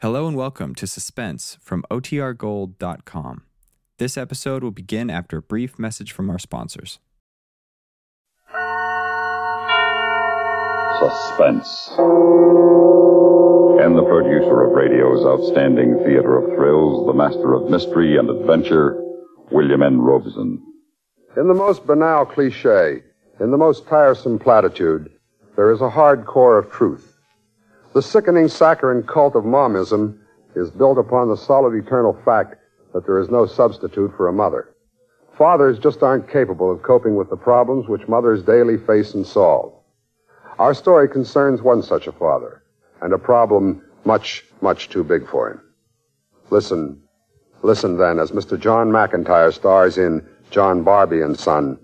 Hello and welcome to Suspense from OTRGold.com. This episode will begin after a brief message from our sponsors. Suspense. And the producer of radio's outstanding theater of thrills, the master of mystery and adventure, William N. Robson. In the most banal cliche, in the most tiresome platitude, there is a hard core of truth. The sickening saccharine cult of momism is built upon the solid eternal fact that there is no substitute for a mother. Fathers just aren't capable of coping with the problems which mothers daily face and solve. Our story concerns one such a father, and a problem much, much too big for him. Listen, listen then as Mr. John McIntire stars in John Barbie and Son,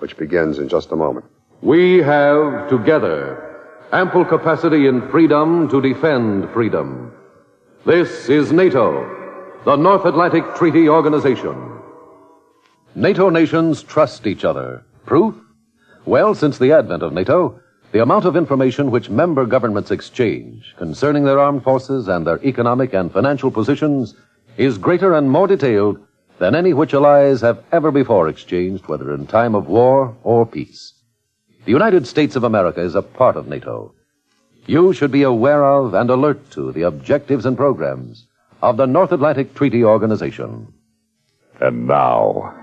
which begins in just a moment. We have together ample capacity and freedom to defend freedom. This is NATO, the North Atlantic Treaty Organization. NATO nations trust each other. Proof? Well, since the advent of NATO, the amount of information which member governments exchange concerning their armed forces and their economic and financial positions is greater and more detailed than any which allies have ever before exchanged, whether in time of war or peace. The United States of America is a part of NATO. You should be aware of and alert to the objectives and programs of the North Atlantic Treaty Organization. And now,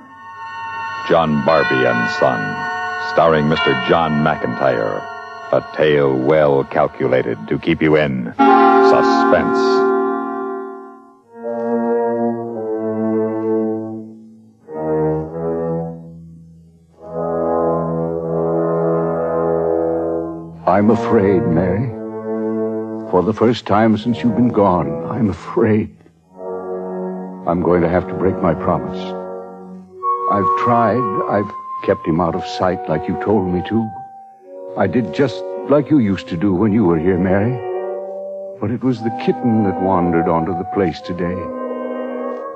John Barbie and Son, starring Mr. John McIntire. A tale well calculated to keep you in suspense. I'm afraid, Mary. For the first time since you've been gone, I'm afraid. I'm going to have to break my promise. I've tried. I've kept him out of sight like you told me to. I did just like you used to do when you were here, Mary. But it was the kitten that wandered onto the place today.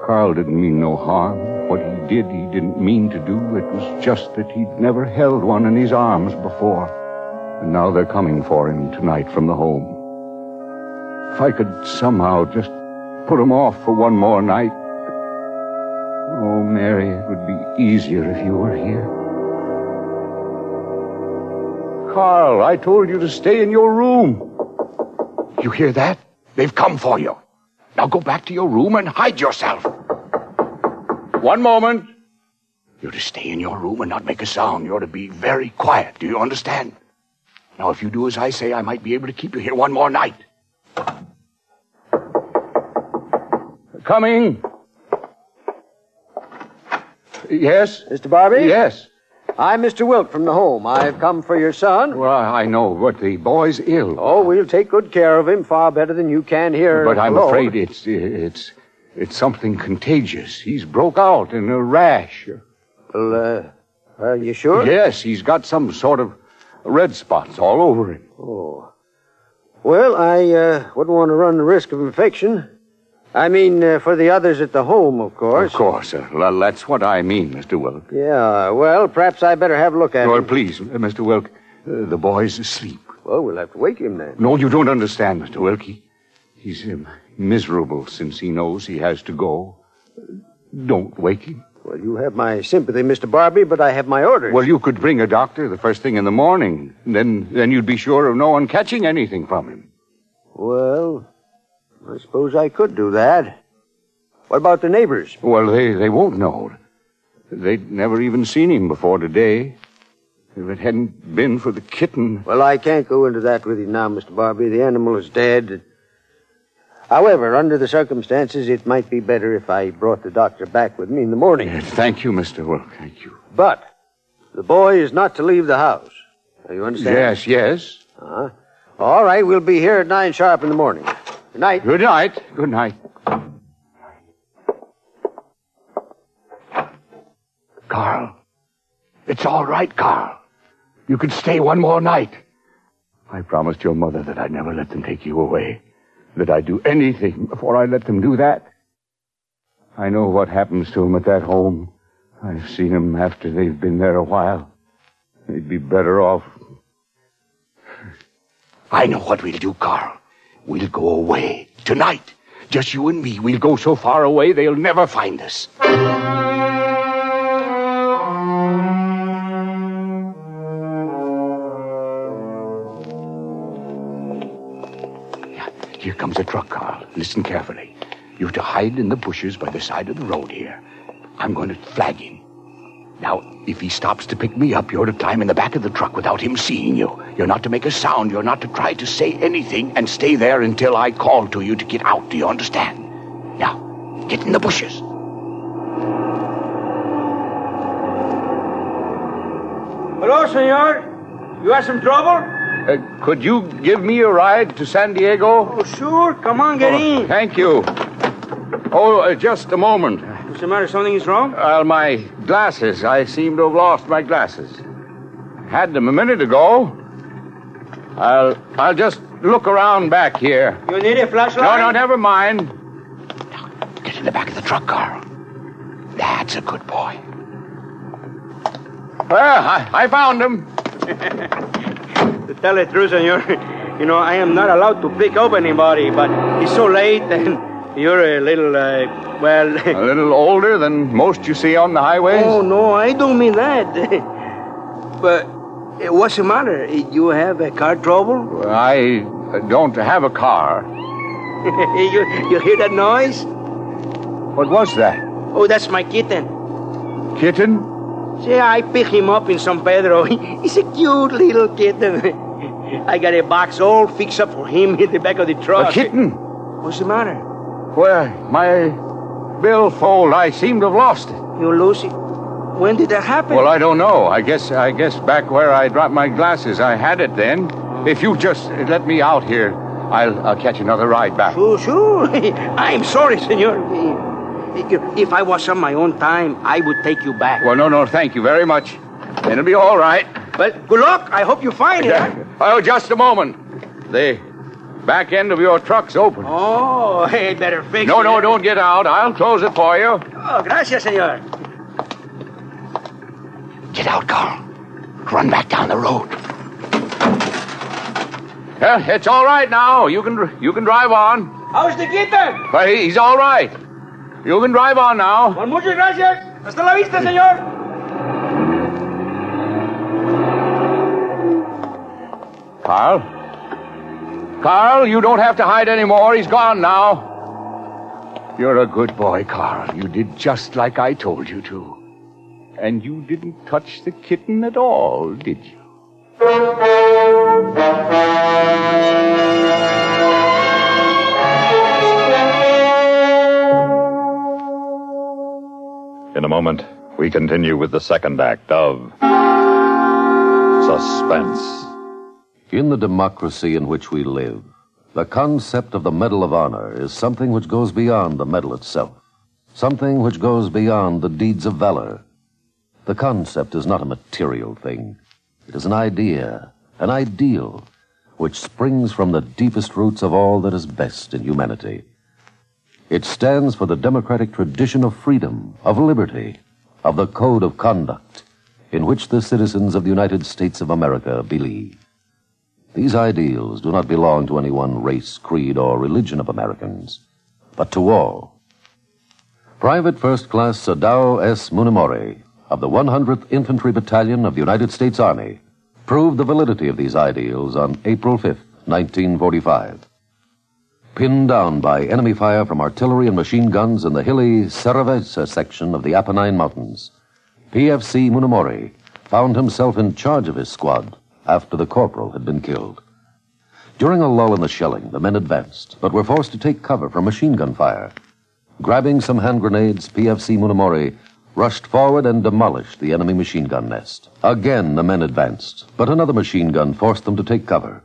Carl didn't mean no harm. What he did, he didn't mean to do. It was just that he'd never held one in his arms before. And now they're coming for him tonight from the home. If I could somehow just put him off for one more night. Oh, Mary, it would be easier if you were here. Carl, I told you to stay in your room. You hear that? They've come for you. Now go back to your room and hide yourself. One moment. You're to stay in your room and not make a sound. You're to be very quiet. Do you understand? Now, if you do as I say, I might be able to keep you here one more night. Coming. Yes? Mr. Barbie? Yes. I'm Mr. Wilk from the home. I've come for your son. Well, I know, but the boy's ill. Oh, we'll take good care of him far better than you can here. But I'm alone. afraid it's it's it's something contagious. He's broke out in a rash. Well, uh, are you sure? Yes, he's got some sort of red spots all over him. Oh. Well, I uh, wouldn't want to run the risk of infection. I mean, uh, for the others at the home, of course. Of course, uh, well, that's what I mean, Mr. Wilk. Yeah, well, perhaps I better have a look at Well, him. please, uh, Mr. Wilk, uh, the boy's asleep. Well, we'll have to wake him then. No, you don't understand, Mr. Wilk. He, he's um, miserable since he knows he has to go. Don't wake him. Well, you have my sympathy, Mr. Barbie, but I have my orders. Well, you could bring a doctor the first thing in the morning. Then, then you'd be sure of no one catching anything from him. Well, I suppose I could do that. What about the neighbors? Well, they, they won't know. They'd never even seen him before today. If it hadn't been for the kitten. Well, I can't go into that with you now, Mr. Barbie. The animal is dead. However, under the circumstances, it might be better if I brought the doctor back with me in the morning. Uh, Thank you, Mr. Wilk. Thank you. But the boy is not to leave the house. Now, you understand? Yes, yes. Uh-huh. All right, we'll be here at nine sharp in the morning. Good night. Good night. Good night. Carl. It's all right, Carl. You can stay one more night. I promised your mother that I'd never let them take you away. That I'd do anything before I let them do that. I know what happens to them at that home. I've seen them after they've been there a while. They'd be better off. I know what we'll do, Carl. We'll go away. Tonight. Just you and me. We'll go so far away they'll never find us. Here comes a truck, Carl. Listen carefully. You're to hide in the bushes by the side of the road here. I'm going to flag him. Now, if he stops to pick me up, you're to climb in the back of the truck without him seeing you. You're not to make a sound. You're not to try to say anything and stay there until I call to you to get out. Do you understand? Now, get in the bushes. Hello, senor. You have some trouble? Uh, could you give me a ride to San Diego? Oh, sure. Come on, get in. Thank you. Oh, uh, just a moment. What's the matter? Something is wrong? Well, my glasses. I seem to have lost my glasses. Had them a minute ago. I'll I'll just look around back here. You need a flashlight? No, no, never mind. Get in the back of the truck, Carl. That's a good boy. Well, I, I found him. Tell the truth, senor, you know, I am not allowed to pick up anybody, but it's so late and you're a little, uh, well... A little older than most you see on the highways. oh, no, I don't mean that. but uh, what's the matter? You have a car trouble? I don't have a car. you, you hear that noise? What was that? Oh, that's my kitten. Kitten? See, I pick him up in San Pedro. He's a cute little kitten. I got a box all fixed up for him in the back of the truck. A kitten? What's the matter? Well, my billfold, I seem to have lost it. You lose it? When did that happen? Well, I don't know. I guess I guess back where I dropped my glasses, I had it then. Oh. If you just let me out here, I'll, I'll catch another ride back. Sure, sure. I'm sorry, senor. If I was on my own time, I would take you back. Well, no, no, thank you very much. It'll be all right. Well, good luck. I hope you find it. huh? Oh, just a moment. The back end of your truck's open. Oh, hey, better fix No, it. no, no, don't get out. I'll close it for you. Oh, gracias, senor. Get out, Carl. Run back down the road. Well, it's all right now. You can you can drive on. How's the kitten? But he- he's all right. You can drive on now. Well, muchas gracias. Hasta la vista, senor. Carl? Carl, you don't have to hide anymore. He's gone now. You're a good boy, Carl. You did just like I told you to. And you didn't touch the kitten at all, did you? In a moment, we continue with the second act of Suspense. In the democracy in which we live, the concept of the Medal of Honor is something which goes beyond the medal itself, something which goes beyond the deeds of valor. The concept is not a material thing. It is an idea, an ideal, which springs from the deepest roots of all that is best in humanity. It stands for the democratic tradition of freedom, of liberty, of the code of conduct in which the citizens of the United States of America believe. These ideals do not belong to any one race, creed, or religion of Americans, but to all. Private First Class Sadao S. Munemori of the 100th Infantry Battalion of the United States Army proved the validity of these ideals on April 5th, 1945. Pinned down by enemy fire from artillery and machine guns in the hilly Seravezza section of the Apennine Mountains, PFC Munemori found himself in charge of his squad after the corporal had been killed. During a lull in the shelling, the men advanced, but were forced to take cover from machine gun fire. Grabbing some hand grenades, PFC Munemori rushed forward and demolished the enemy machine gun nest. Again, the men advanced, but another machine gun forced them to take cover.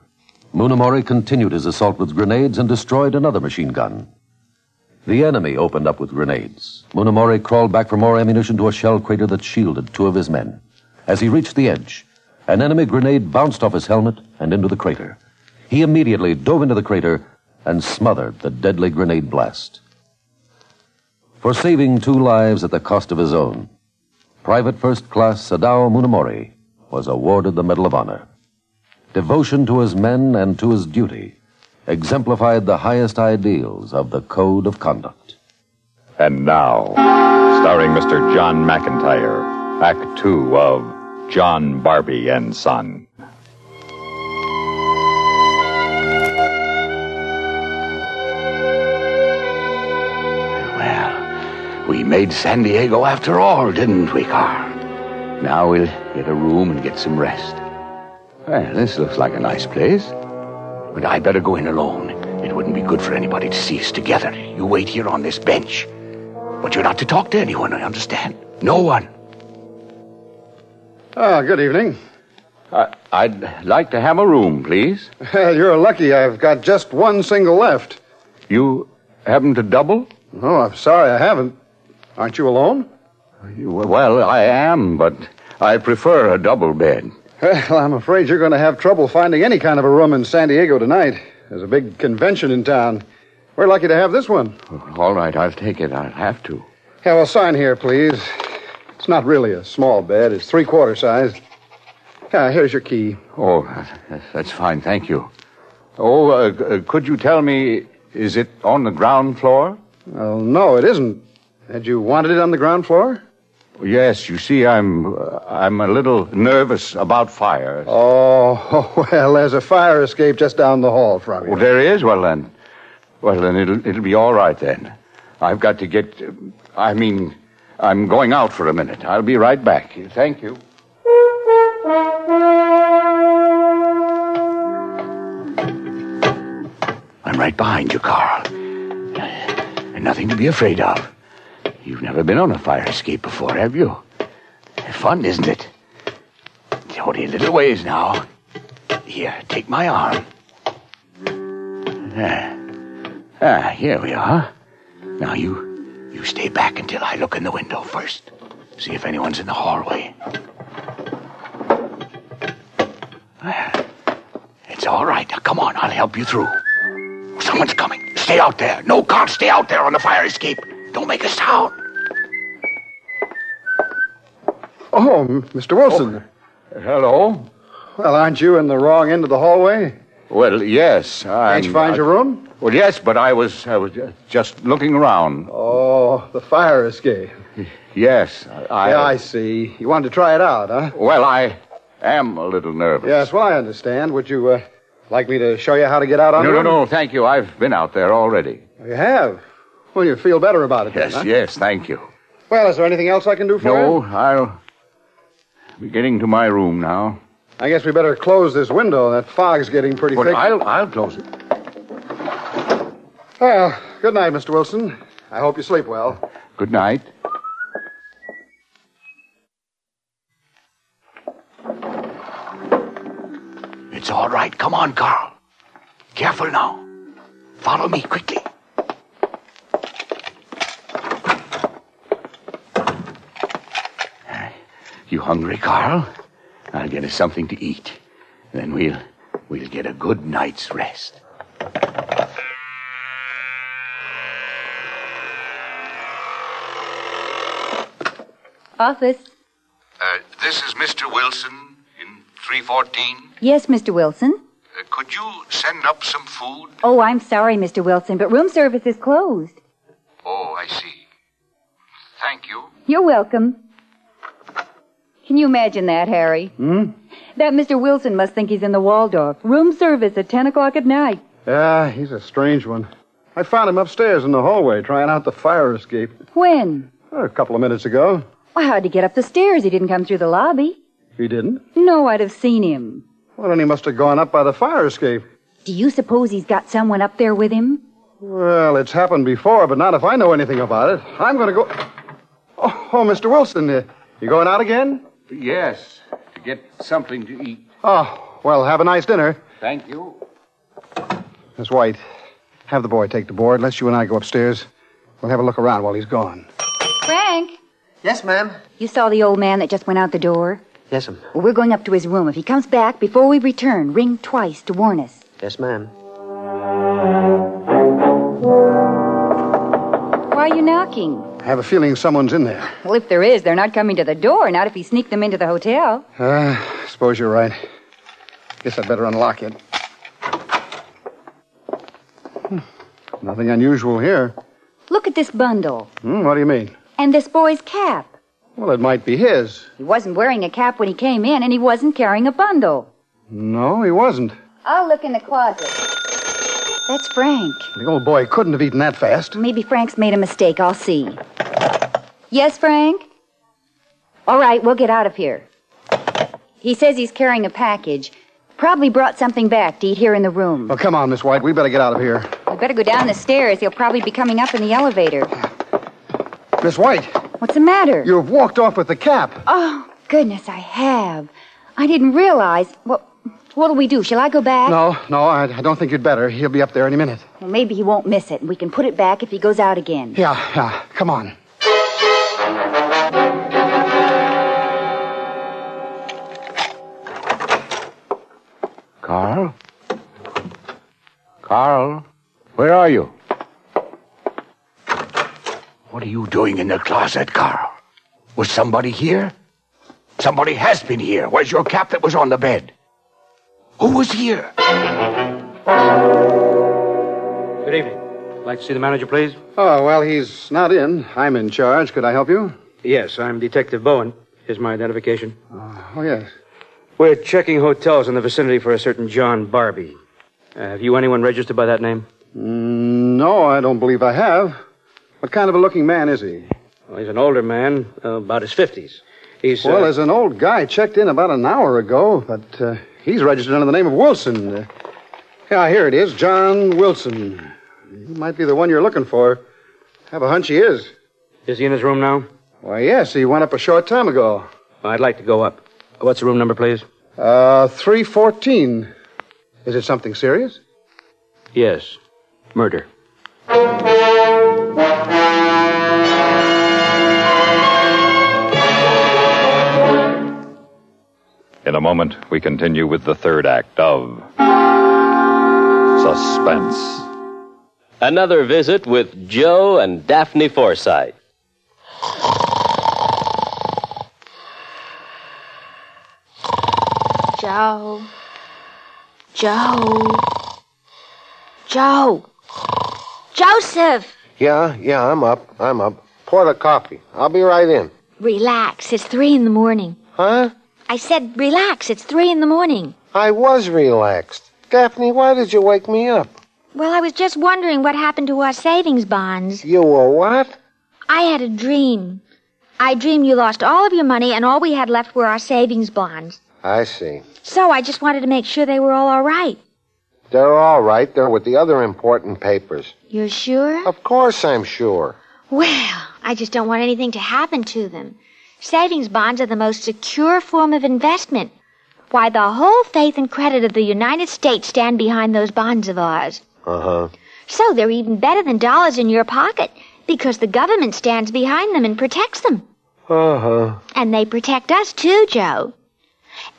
Munemori continued his assault with grenades and destroyed another machine gun. The enemy opened up with grenades. Munemori crawled back for more ammunition to a shell crater that shielded two of his men. As he reached the edge, an enemy grenade bounced off his helmet and into the crater. He immediately dove into the crater and smothered the deadly grenade blast. For saving two lives at the cost of his own, Private First Class Sadao Munemori was awarded the Medal of Honor. Devotion to his men and to his duty exemplified the highest ideals of the code of conduct. And now, starring Mr. John McIntire, Act Two of John Barbie and Son. Well, we made San Diego after all, didn't we, Carl? Now we'll get a room and get some rest. Well, this looks like a nice place. But I'd better go in alone. It wouldn't be good for anybody to see us together. You wait here on this bench. But you're not to talk to anyone, I understand. No one. Ah, good evening. I, I'd like to have a room, please. Well, you're lucky I've got just one single left. You haven't a double? Oh, I'm sorry I haven't. Aren't you alone? Well, I am, but I prefer a double bed. Well, I'm afraid you're going to have trouble finding any kind of a room in San Diego tonight. There's a big convention in town. We're lucky to have this one. All right, I'll take it. I'll have to. Yeah, well, sign here, please. It's not really a small bed. It's three quarter size. Yeah, here's your key. Oh, that's fine. Thank you. Oh, uh, uh, could you tell me, is it on the ground floor? Well, no, it isn't. Had you wanted it on the ground floor? Yes, you see, I'm uh, I'm a little nervous about fires. Oh, well, there's a fire escape just down the hall from you. Oh, there is. Well then, well then it'll it'll be all right then. I've got to get. I mean, I'm going out for a minute. I'll be right back. Thank you. I'm right behind you, Carl. And nothing to be afraid of. You've never been on a fire escape before, have you? Fun, isn't it? It's only a little ways now. Here, take my arm. Ah, ah, here we are. Now you, you stay back until I look in the window first. See if anyone's in the hallway. It's all right. Now, come on, I'll help you through. Someone's coming. Stay out there. No, Carl, stay out there on the fire escape. Don't make a sound. Oh, Mr. Wilson. Oh, hello. Well, aren't you in the wrong end of the hallway? Well, yes. I. Can't you find your room? Well, yes, but I was I was just looking around. Oh, the fire escape. Yes, I. yeah, I see. You wanted to try it out, huh? Well, I am a little nervous. Yes, well, I understand. Would you uh, like me to show you how to get out on No, no, no. Thank you. I've been out there already. You have? Well, you feel better about it Yes, then, huh? yes. Thank you. Well, is there anything else I can do for you? No. I'll be getting to my room now. I guess we better close this window. That fog's getting pretty But thick. I'll I'll close it. Well, good night, Mr. Wilson. I hope you sleep well. Good night. It's all right. Come on, Carl. Careful now. Follow me quickly. You hungry, Carl? I'll get us something to eat. Then we'll we'll get a good night's rest. Office. Uh, this is Mr. Wilson in 314. Yes, Mr. Wilson. Uh, could you send up some food? Oh, I'm sorry, Mr. Wilson, but room service is closed. Oh, I see. Thank you. You're welcome. Can you imagine that, Harry? Hmm? That Mr. Wilson must think he's in the Waldorf. Room service at 10 o'clock at night. Yeah, he's a strange one. I found him upstairs in the hallway trying out the fire escape When? a couple of minutes ago. Well, how'd he get up the stairs? He didn't come through the lobby. He didn't? No, I'd have seen him. Well, then he must have gone up by the fire escape. Do you suppose he's got someone up there with him? Well, it's happened before, but not if I know anything about it. I'm going to go. Oh, oh, Mr. Wilson, uh, you going out again? Yes, to get something to eat. Oh, well, have a nice dinner. Thank you. Miss White, have the boy take the board. Let's you and I go upstairs. We'll have a look around while he's gone. Frank, Yes, ma'am. you saw the old man that just went out the door? Yes, ma'am. Well, we're going up to his room. If he comes back before we return, ring twice to warn us. Yes, ma'am. Why are you knocking? I have a feeling someone's in there. Well, if there is, they're not coming to the door, not if he sneaked them into the hotel. Uh, I suppose you're right. Guess I'd better unlock it. Nothing unusual here. Look at this bundle. Hmm, what do you mean? And this boy's cap. Well, it might be his. He wasn't wearing a cap when he came in, and he wasn't carrying a bundle. No, he wasn't. I'll look in the closet. That's Frank. The old boy couldn't have eaten that fast. Maybe Frank's made a mistake. I'll see. Yes, Frank? All right, we'll get out of here. He says he's carrying a package. Probably brought something back to eat here in the room. Well, come on, Miss White. We better get out of here. We better go down the stairs. He'll probably be coming up in the elevator. Ah, Miss White, What's the matter? you've walked off with the cap. Oh, goodness, I have. I didn't realize. What, what'll we do? Shall I go back? No, no, I, I don't think you'd better. He'll be up there any minute. Well, maybe he won't miss it, and we can put it back if he goes out again. Yeah, yeah. Come on. Carl? Carl? Where are you? What are you doing in the closet, Carl? Was somebody here? Somebody has been here. Where's your cap that was on the bed? Who was here? Good evening. Like to see the manager, please? Oh, well, he's not in. I'm in charge. Could I help you? Yes, I'm Detective Bowen. Here's my identification. Oh, yes. We're checking hotels in the vicinity for a certain John Barbie. Uh, have you anyone registered by that name? Mm, no, I don't believe I have. What kind of a looking man is he? Well, he's an older man, uh, about his 50s. He's. Uh, Well, there's an old guy checked in about an hour ago, but uh, he's registered under the name of Wilson. Uh, yeah, here it is, John Wilson. He might be the one you're looking for. Have a hunch he is. Is he in his room now? Why, yes, he went up a short time ago. I'd like to go up. What's the room number, please? Uh, 314. Is it something serious? Yes. Murder. In a moment, we continue with the third act of Suspense. Another visit with Joe and Daphne Forsythe. Joe. Joe. Joe. Joseph. Yeah, yeah, I'm up. I'm up. Pour the coffee. I'll be right in. Relax. It's three in the morning. Huh? I said relax. It's three in the morning. I was relaxed. Daphne, why did you wake me up? Well, I was just wondering what happened to our savings bonds. You were what? I had a dream. I dreamed you lost all of your money and all we had left were our savings bonds. I see. So I just wanted to make sure they were all all right. They're all right. They're with the other important papers. You're sure? Of course I'm sure. Well, I just don't want anything to happen to them. Savings bonds are the most secure form of investment. Why, the whole faith and credit of the United States stand behind those bonds of ours. Uh huh. So they're even better than dollars in your pocket because the government stands behind them and protects them. Uh huh. And they protect us too, Joe.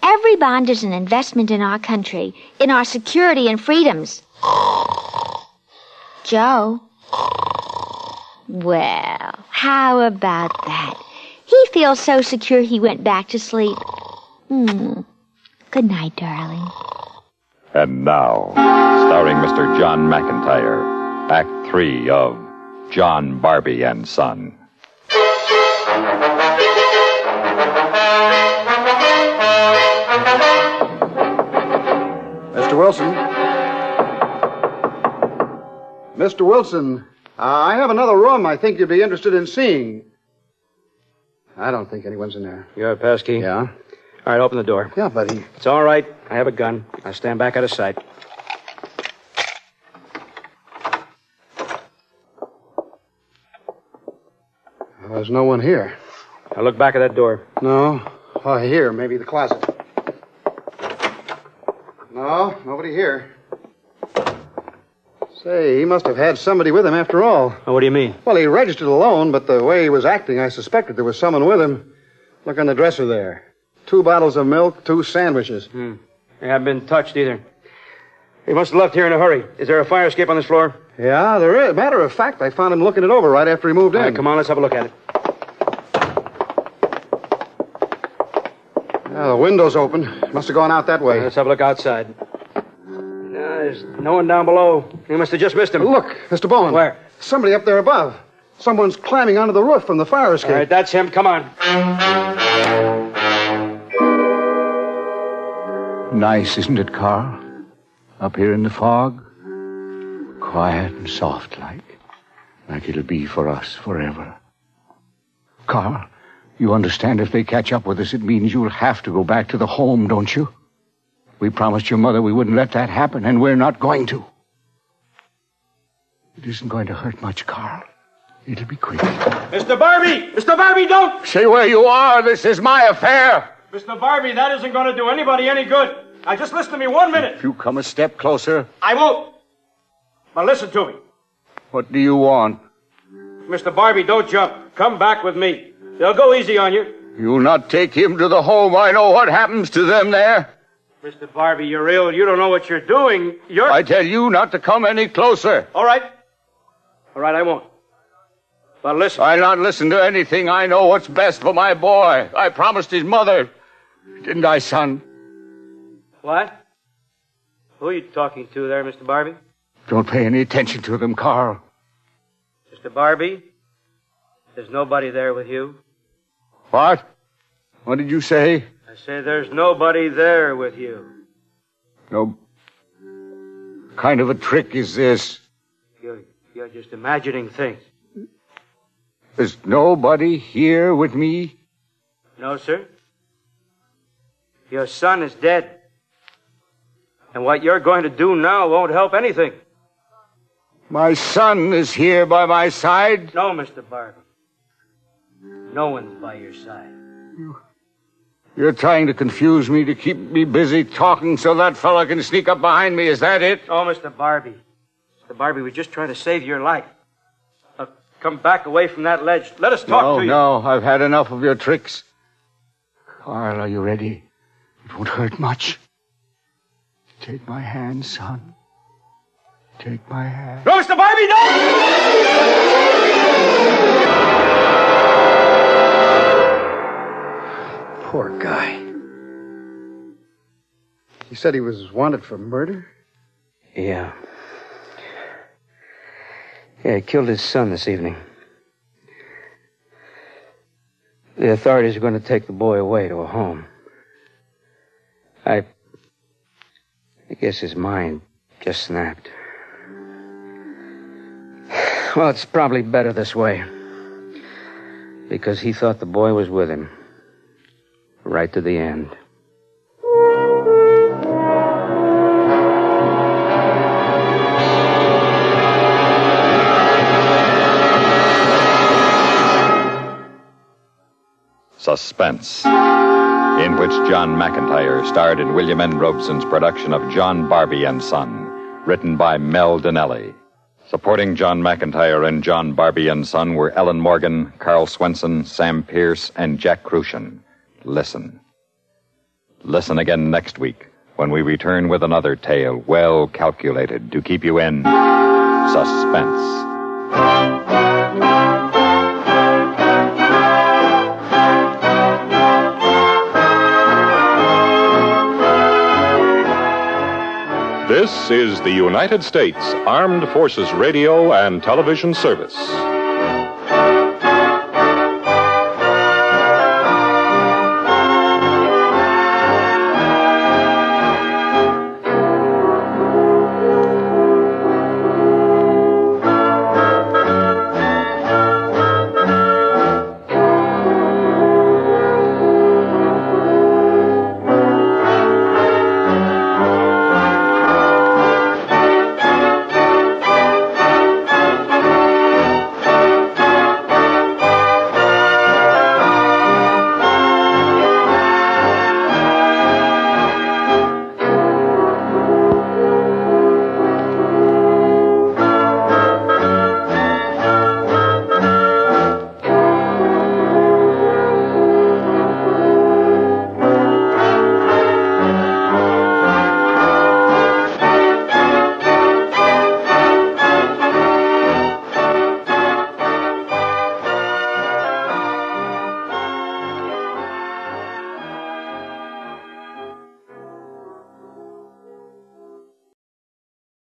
Every bond is an investment in our country, in our security and freedoms. Joe. Well, how about that? He feels so secure he went back to sleep. Hmm. Good night, darling. And now, starring Mr. John McIntire, Act Three of John Barbie and Son. Mr. Wilson. Mr. Wilson, uh, I have another room I think you'd be interested in seeing. I don't think anyone's in there. You have a pass key? Yeah? All right, open the door. Yeah, buddy. It's all right. I have a gun. I stand back out of sight. There's no one here. Now look back at that door. No. Oh, here, maybe the closet. No, nobody here. Say, he must have had somebody with him after all. Oh, what do you mean? Well, he registered alone, but the way he was acting, I suspected there was someone with him. Look on the dresser there. Two bottles of milk, two sandwiches. Hmm. They haven't been touched either. He must have left here in a hurry. Is there a fire escape on this floor? Yeah, there is. Matter of fact, I found him looking it over right after he moved in. Right, come on, let's have a look at it. Yeah, the window's open. Must have gone out that way. Let's have a look outside. No, there's no one down below. You must have just missed him. Look, Mr. Bowen. Where? Somebody up there above. Someone's climbing onto the roof from the fire escape. All right, that's him. Come on. Nice, isn't it, Carl? Up here in the fog? Quiet and soft like. Like it'll be for us forever. Carl, you understand if they catch up with us, it means you'll have to go back to the home, don't you? We promised your mother we wouldn't let that happen, and we're not going to. It isn't going to hurt much, Carl. It'll be quick. Mr. Barbie! Mr. Barbie, don't! Stay where you are. This is my affair. Mr. Barbie, that isn't going to do anybody any good. Now, just listen to me one minute. If you come a step closer, I won't. But listen to me. what do you want? Mr. Barbie, don't jump. Come back with me. They'll go easy on you. You'll not take him to the home. I know what happens to them there. Mr. Barbie, you're ill. You don't know what you're doing. You're. I tell you not to come any closer. All right. All right, I won't. But listen. I'll not listen to anything. I know what's best for my boy. I promised his mother. Didn't I, son? What? Who are you talking to there, Mr. Barbie? Don't pay any attention to them, Carl. Mr. Barbie? There's nobody there with you. What? What did you say? I say there's nobody there with you. No. Kind of a trick is this? You're, you're just imagining things. There's nobody here with me? No, sir. Your son is dead. And what you're going to do now won't help anything. My son is here by my side. No, Mr. Barbie. No one's by your side. You're trying to confuse me to keep me busy talking so that fella can sneak up behind me. Is that it? Oh, Mr. Barbie. Mr. Barbie, we're just trying to save your life. Now, come back away from that ledge. Let us talk no, to you. no, I've had enough of your tricks. Carl, are you ready? It won't hurt much. Take my hand, son. Take my hand. No, Mr. Barbie, no! Poor guy. He said he was wanted for murder? Yeah. Yeah, he killed his son this evening. The authorities are going to take the boy away to a home. I. I guess his mind just snapped. Well, it's probably better this way. Because he thought the boy was with him. Right to the end. Suspense, in which John McIntire starred in William N. Robson's production of John Barbie and Son, written by Mel Dinelli. Supporting John McIntire and John Barbie and Son were Ellen Morgan, Karl Swenson, Sam Pierce, and Jack Kruschen. Listen. Listen again next week when we return with another tale well calculated to keep you in suspense. This is the United States Armed Forces Radio and Television Service.